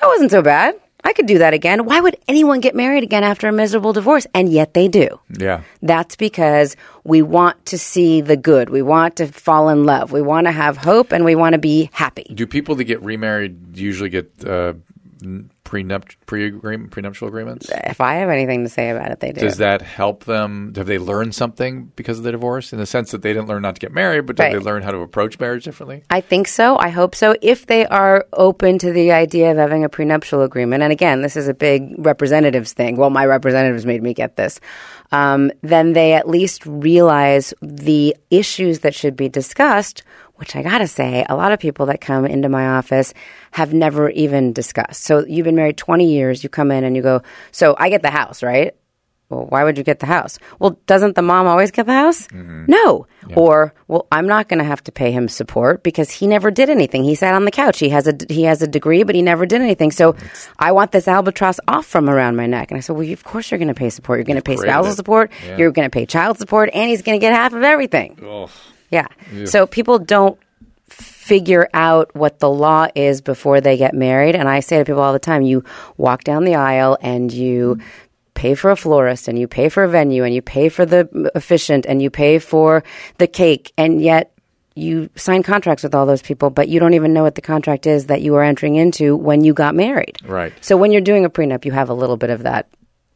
That wasn't so bad. I could do that again. Why would anyone get married again after a miserable divorce? And yet they do. Yeah. That's because we want to see the good. We want to fall in love. We want to have hope and we want to be happy. Do people that get remarried usually get uh, prenup- pre-agreement, prenuptial agreements? If I have anything to say about it, they do. Does that help them? Have they learned something because of the divorce? In the sense that they didn't learn not to get married, but did Right. they learn how to approach marriage differently? I think so. I hope so. If they are open to the idea of having a prenuptial agreement, and again, this is a big representatives thing. Well, my representatives made me get this. Um, then they at least realize the issues that should be discussed. Which I gotta say, a lot of people that come into my office have never even discussed. So you've been married 20 years, you come in and you go, So I get the house, right? Well, why would you get the house? Well, doesn't the mom always get the house? No. Or, well, I'm not going to have to pay him support because he never did anything. He sat on the couch. He has a he has a degree, but he never did anything. So I want this albatross off from around my neck. And I said, well, of course you're going to pay support. You're going to pay spousal it. support. Yeah. You're going to pay child support, and he's going to get half of everything. Yeah. So people don't figure out what the law is before they get married. And I say to people all the time, you walk down the aisle and you pay for a florist and you pay for a venue and you pay for the efficient and you pay for the cake and yet you sign contracts with all those people, but you don't even know what the contract is that you are entering into when you got married. Right. So when you're doing a prenup, you have a little bit of that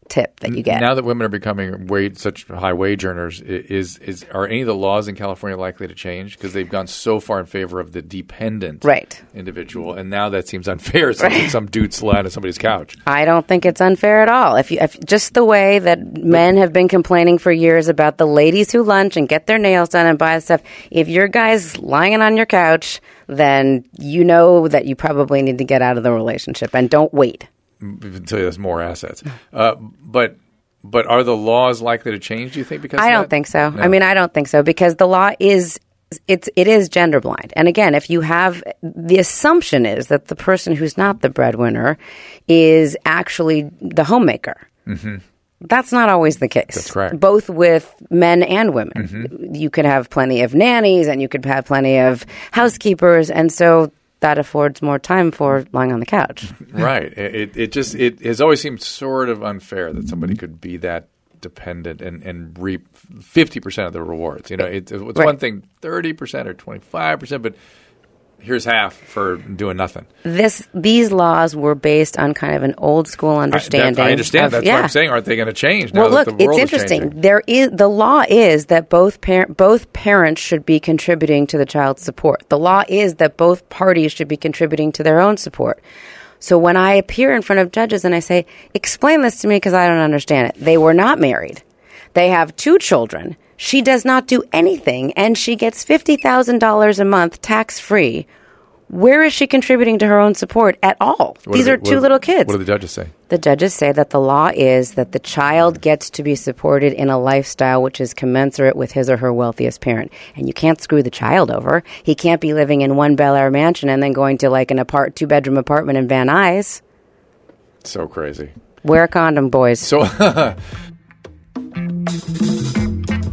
tip that you get. Now that women are becoming wage, such high wage earners, is is are any of the laws in California likely to change because they've gone so far in favor of the dependent Right. individual, and now that seems unfair. So some dude's lying on somebody's couch. I don't think it's unfair at all. If, you, if just the way that men have been complaining for years about the ladies who lunch and get their nails done and buy stuff, if your guy's lying on your couch, then you know that you probably need to get out of the relationship and don't wait. Until he has more assets. Uh, but but are the laws likely to change? Do you think? Because I don't think so. No. I mean, I don't think so because the law is it's it is gender blind. And again, if you have the assumption is that the person who's not the breadwinner is actually the homemaker. That's not always the case. That's Mm-hmm. correct. Mm-hmm. Both with men and women. You could have plenty of nannies and you could have plenty of housekeepers and so that affords more time for lying on the couch. <laughs> right. It, it just it has always seemed sort of unfair that somebody could be that dependent and, and reap fifty percent of the rewards. You know, it, it's Right. one thing thirty percent or twenty five percent, but here's half for doing nothing. This these laws were based on kind of an old school I, understanding. that- I understand. of- That's yeah. what I'm saying. Aren't they going to change? Now Well, look, it's interesting. changing? There is the law is that both parent both parents should be contributing to the child's support. The law is that both parties should be contributing to their own support. So when I appear in front of judges and I say, explain this to me because I don't understand it, they were not married. They have two children. She does not do anything and she gets $50,000 a month tax free. Where is she contributing to her own support at all? What These are the- two little kids. What do the judges say? The judges say that the law is that the child gets to be supported in a lifestyle which is commensurate with his or her wealthiest parent. And you can't screw the child over. He can't be living in one Bel Air mansion and then going to like an apart two bedroom apartment in Van Nuys. So crazy. Wear a condom, boys. So, <laughs>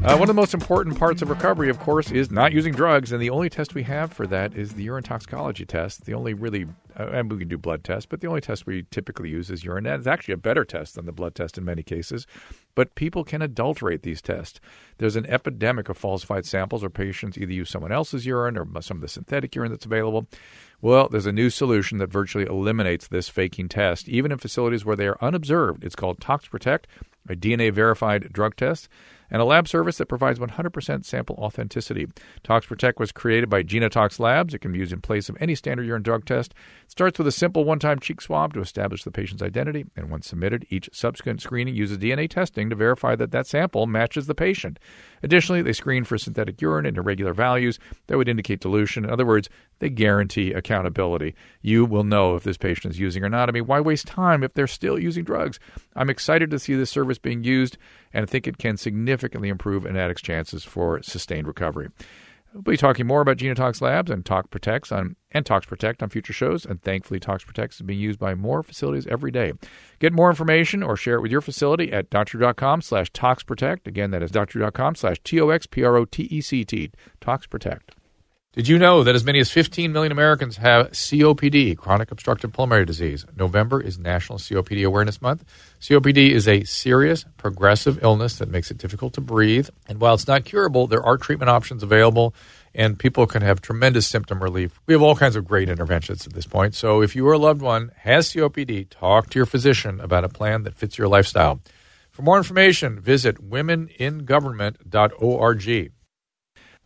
uh, one of the most important parts of recovery, of course, is not using drugs, and the only test we have for that is the urine toxicology test. The only really, uh, and we can do blood tests, but the only test we typically use is urine. Is actually a better test than the blood test in many cases, but people can adulterate these tests. There's an epidemic of falsified samples, or patients either use someone else's urine or some of the synthetic urine that's available. Well, there's a new solution that virtually eliminates this faking test, even in facilities where they are unobserved. It's called Tox Protect, a DNA verified drug test, and a lab service that provides 100% sample authenticity. Tox Protect was created by Genotox Labs. It can be used in place of any standard urine drug test. It starts with a simple one time cheek swab to establish the patient's identity, and once submitted, each subsequent screening uses DNA testing to verify that that sample matches the patient. Additionally, they screen for synthetic urine and irregular values that would indicate dilution. In other words, they guarantee accountability. You will know if this patient is using or not. I mean, why waste time if they're still using drugs? I'm excited to see this service being used and I think it can significantly improve an addict's chances for sustained recovery. We'll be talking more about Genotox Labs and Tox Protects on and Tox Protect on future shows, and thankfully Tox Protect is being used by more facilities every day. Get more information or share it with your facility at doctor.com slash toxprotect. Again, that is doctor.com slash T O X P R O T E C T. Tox Protect. Did you know that as many as 15 million Americans have COPD, chronic obstructive pulmonary disease? November is National COPD Awareness Month. COPD is a serious, progressive illness that makes it difficult to breathe. And while it's not curable, there are treatment options available, and people can have tremendous symptom relief. We have all kinds of great interventions at this point. So if your loved one has COPD, talk to your physician about a plan that fits your lifestyle. For more information, visit womeningovernment.org.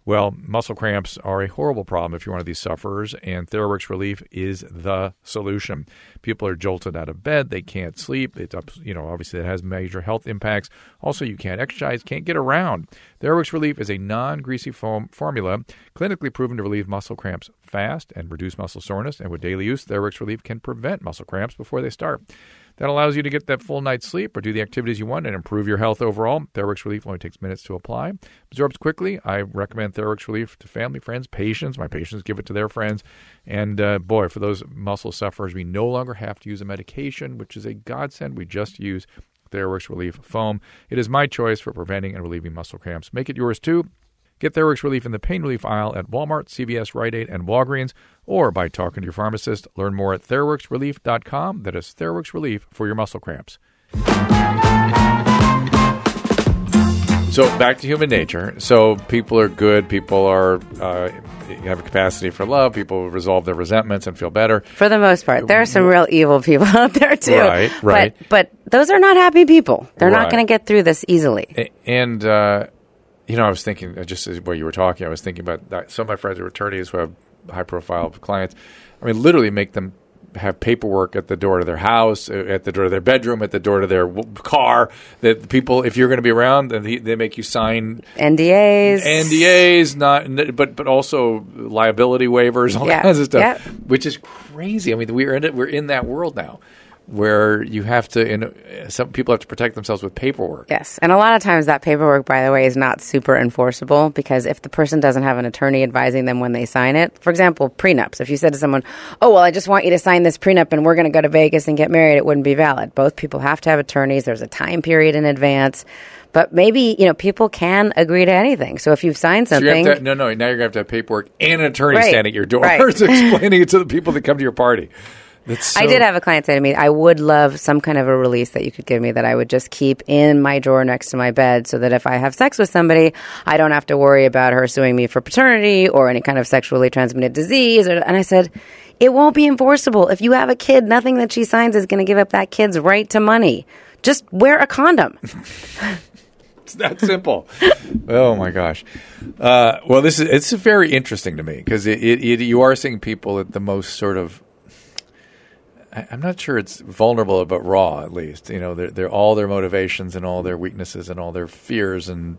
Well, muscle cramps are a horrible problem if you're one of these sufferers, and Theraworx Relief is the solution. People are jolted out of bed; they can't sleep. It's you know, obviously it has major health impacts. Also, you can't exercise, can't get around. Theraworx Relief is a non-greasy foam formula, clinically proven to relieve muscle cramps fast and reduce muscle soreness. And with daily use, Theraworx Relief can prevent muscle cramps before they start. That allows you to get that full night's sleep or do the activities you want and improve your health overall. Theraworx Relief only takes minutes to apply. Absorbs quickly. I recommend Theraworx Relief to family, friends, patients. My patients give it to their friends. And uh, boy, for those muscle sufferers, we no longer have to use a medication, which is a godsend. We just use TheraWorks Relief foam. It is my choice for preventing and relieving muscle cramps. Make it yours too. Get Theraworx Relief in the pain relief aisle at Walmart, CVS, Rite Aid, and Walgreens, or by talking to your pharmacist. Learn more at TheraworxRelief.com. That is Theraworx Relief for your muscle cramps. So back to human nature. So people are good. People are uh, have a capacity for love. People resolve their resentments and feel better. For the most part, there are some real evil people <laughs> out there too. Right, right. But, but those are not happy people. They're Right. not going to get through this easily. And uh, you know, I was thinking uh, just as while you were talking, I was thinking about that. some of my friends who are attorneys who have high profile clients. I mean, literally make them have paperwork at the door to their house, uh, at the door to their bedroom, at the door to their w- car. That people, if you're going to be around, then they, they make you sign NDAs. NDAs, not but but also liability waivers, all Yeah, kinds of stuff, yeah. which is crazy. I mean, we're in it. We're in that world now, where you have to. In, some people have to protect themselves with paperwork. Yes. And a lot of times that paperwork, by the way, is not super enforceable because if the person doesn't have an attorney advising them when they sign it, for example, prenups, if you said to someone, oh, well, I just want you to sign this prenup and we're going to go to Vegas and get married, it wouldn't be valid. Both people have to have attorneys. There's a time period in advance. But maybe, you know, people can agree to anything. So if you've signed So you something. have to, no, no. Now you're going to have to have paperwork and an attorney Right, standing at your door right. <laughs> explaining it to the people that come to your party. So, I did have a client say to me, I would love some kind of a release that you could give me that I would just keep in my drawer next to my bed so that if I have sex with somebody, I don't have to worry about her suing me for paternity or any kind of sexually transmitted disease. And I said, it won't be enforceable. If you have a kid, nothing that she signs is going to give up that kid's right to money. Just wear a condom. <laughs> <laughs> It's that simple. oh my gosh. Uh, well, this is it's very interesting to me because it, it, it, you are seeing people at the most sort of I, I'm not sure it's vulnerable, but raw at least. You know, they're, they're all their motivations and all their weaknesses and all their fears and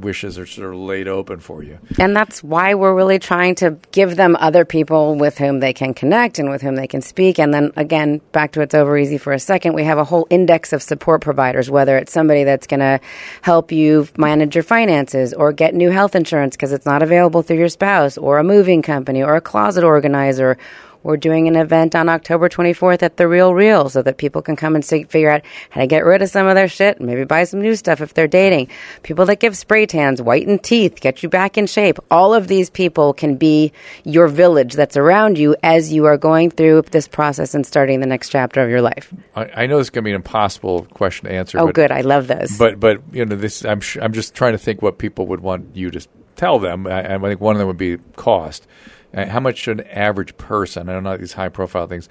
wishes are sort of laid open for you. And that's why we're really trying to give them other people with whom they can connect and with whom they can speak. And then again, back to it's over easy for a second, we have a whole index of support providers, whether it's somebody that's going to help you manage your finances or get new health insurance because it's not available through your spouse or a moving company or a closet organizer we're doing an event on October 24th at the Real Real so that people can come and see, figure out how to get rid of some of their shit and maybe buy some new stuff if they're dating. People that give spray tans, whiten teeth, get you back in shape. All of these people can be your village that's around you as you are going through this process and starting the next chapter of your life. I, I know this is going to be an impossible question to answer. Oh, but, good. I love this. But but you know this. I'm sh- I'm just trying to think what people would want you to tell them. I, I think one of them would be cost. Uh, how much should an average person, I don't know these high profile things,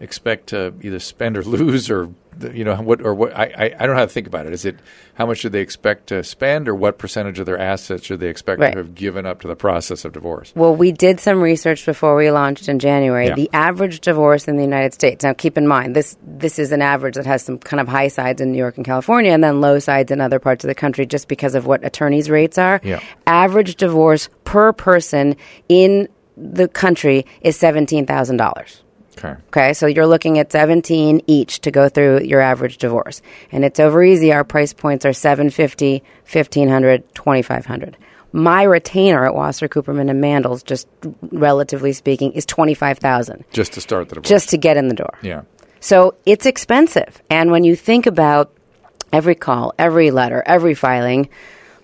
expect to either spend or <laughs> lose, or you know what or what? I, I, I don't know how to think about it. Is it how much should they expect to spend, or what percentage of their assets should they expect Right. to have given up to the process of divorce? Well, we did some research before we launched in January. Yeah. The average divorce in the United States. Now, keep in mind this this is an average that has some kind of high sides in New York and California, and then low sides in other parts of the country, just because of what attorneys' rates are. Yeah. Average divorce per person in the country is seventeen thousand dollars. Okay. Okay, so you're looking at 17 each to go through your average divorce. And it's over easy. Our price points are 750, 1500, 2500. My retainer at Wasser, Cooperman and Mandles, just relatively speaking, is 25,000 Just to start the divorce. just to get in the door. yeah. So it's expensive. And when you think about every call, every letter, every filing,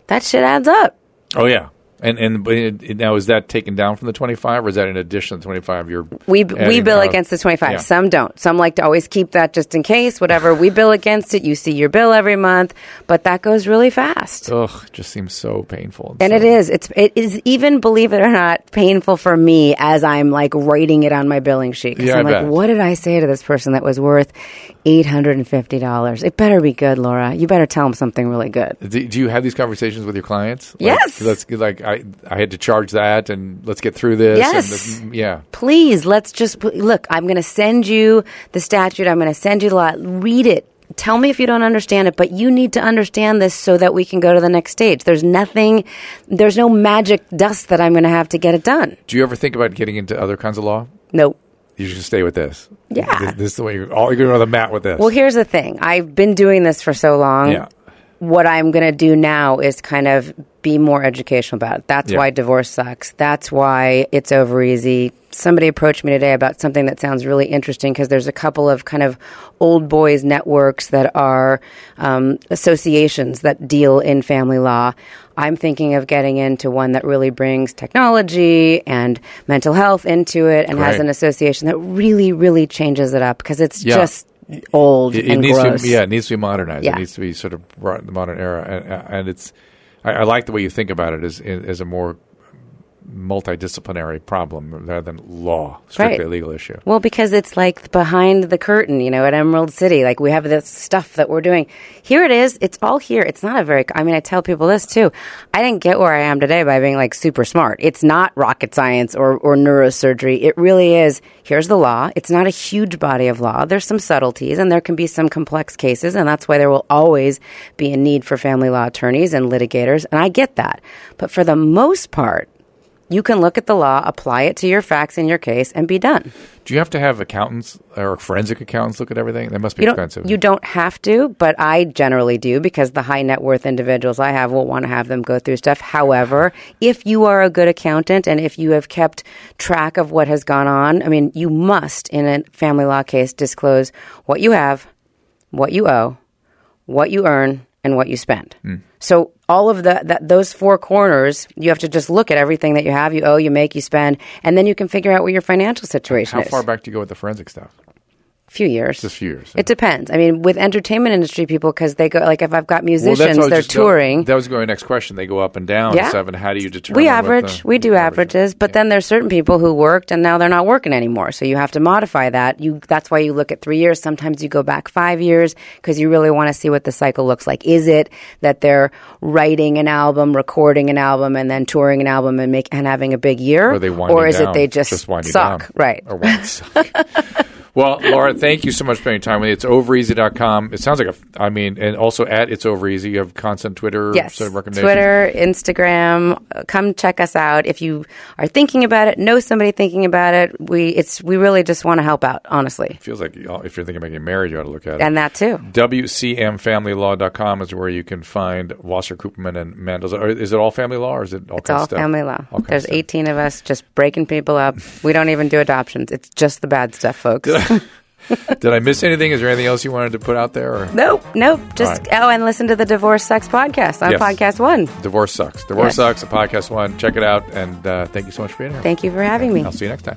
that shit adds up. Oh yeah. And and it, now is that taken down from the twenty five, or is that in addition to twenty five? You're We we bill uh, against the 25. yeah. Some don't. Some like to always keep that just in case, whatever. We bill against it. You see your bill every month, but that goes really fast. Ugh, it just seems so painful. And so- it is. It's it is even believe it or not painful for me as I'm like writing it on my billing sheet. Yeah, I I'm like, bet. what did I say to this person that was worth eight hundred and fifty dollars? It better be good, Laura. You better tell them something really good. Do, do you have these conversations with your clients? Like, Yes. Let's like I I had to charge that, and let's get through this. and Yes. this- mm, yeah. please let's just look i'm going to send you the statute i'm going to send you the law read it tell me if you don't understand it but you need to understand this so that we can go to the next stage there's nothing there's no magic dust that i'm going to have to get it done Do you ever think about getting into other kinds of law? nope You should stay with this. Yeah. This, this is the way you're. All, you're going to the mat with this. well here's the thing i've been doing this for so long yeah. What I'm going to do now is kind of be more educational about it. That's Yeah. why divorce sucks. That's why it's over easy. Somebody approached me today about something that sounds really interesting because there's a couple of kind of old boys networks that are um, associations that deal in family law. I'm thinking of getting into one that really brings technology and mental health into it and has an association that really, really changes it up because it's Yeah. just old It, it and needs gross. to, yeah, it needs to be modernized. Yeah. It needs to be sort of brought in the modern era, and, and it's. I, I like the way you think about it as as a more multidisciplinary problem rather than law, strictly Right. a legal issue. Well, because it's like behind the curtain, you know, at Emerald City. Like we have this stuff that we're doing. Here it is. It's all here. It's not a very, I mean, I tell people this too. I didn't get where I am today by being like super smart. It's not rocket science or, or neurosurgery. It really is. Here's the law. It's not a huge body of law. There's some subtleties and there can be some complex cases. And that's why there will always be a need for family law attorneys and litigators. And I get that. But for the most part, you can look at the law, apply it to your facts in your case, and be done. Do you have to have accountants or forensic accountants look at everything? That must be You expensive. you don't have to, but I generally do because the high net worth individuals I have will want to have them go through stuff. However, if you are a good accountant and if you have kept track of what has gone on, I mean, you must, in a family law case, disclose what you have, what you owe, what you earn, and what you spend. Hmm. So all of the that, those four corners, you have to just look at everything that you have, you owe, you make, you spend, and then you can figure out what your financial situation How is. far back do you go with the forensic stuff? Few years. Just a few years. It depends. I mean, with entertainment industry people, because they go like if I've got musicians, I they're just- touring. That was going next question. They go up and down. Yeah. Seven. How do you determine? we average. the- we do average- averages, but then there's certain people who worked and now they're not working anymore. So you have to modify that. You that's why you look at three years. Sometimes you go back five years because you really want to see what the cycle looks like. Is it that they're writing an album, recording an album, and then touring an album and make and having a big year, Or or is down, it they just, winding suck? down. Right. Or suck. <laughs> <laughs> Well, Laura, thank you so much for spending time with me. It's overeasy.com. It sounds like a, I mean, and also at It's Over Easy. You have constant Twitter Yes. sort of recommendations. Twitter, Instagram. Come check us out. If you are thinking about it, know somebody thinking about it. We it's we really just want to help out, honestly. It Feels like if you're thinking about getting married, you ought to look at it. And that too. WCMFamilyLaw.com is where you can find Wasser Cooperman and Mandles. Or Is it all family law or is it all It's all stuff? family law. All There's of 18 of us just breaking people up. We don't even do adoptions. It's just the bad stuff, folks. <laughs> Did I miss anything? Is there anything else you wanted to put out there? Or? nope, nope. Just right. oh, and listen to the Divorce Sucks podcast on Yes. podcast one. Divorce Sucks. Divorce Yes. Sucks, a podcast one. Check it out. And uh, thank you so much for being here. Thank you for having me. I'll see you next time.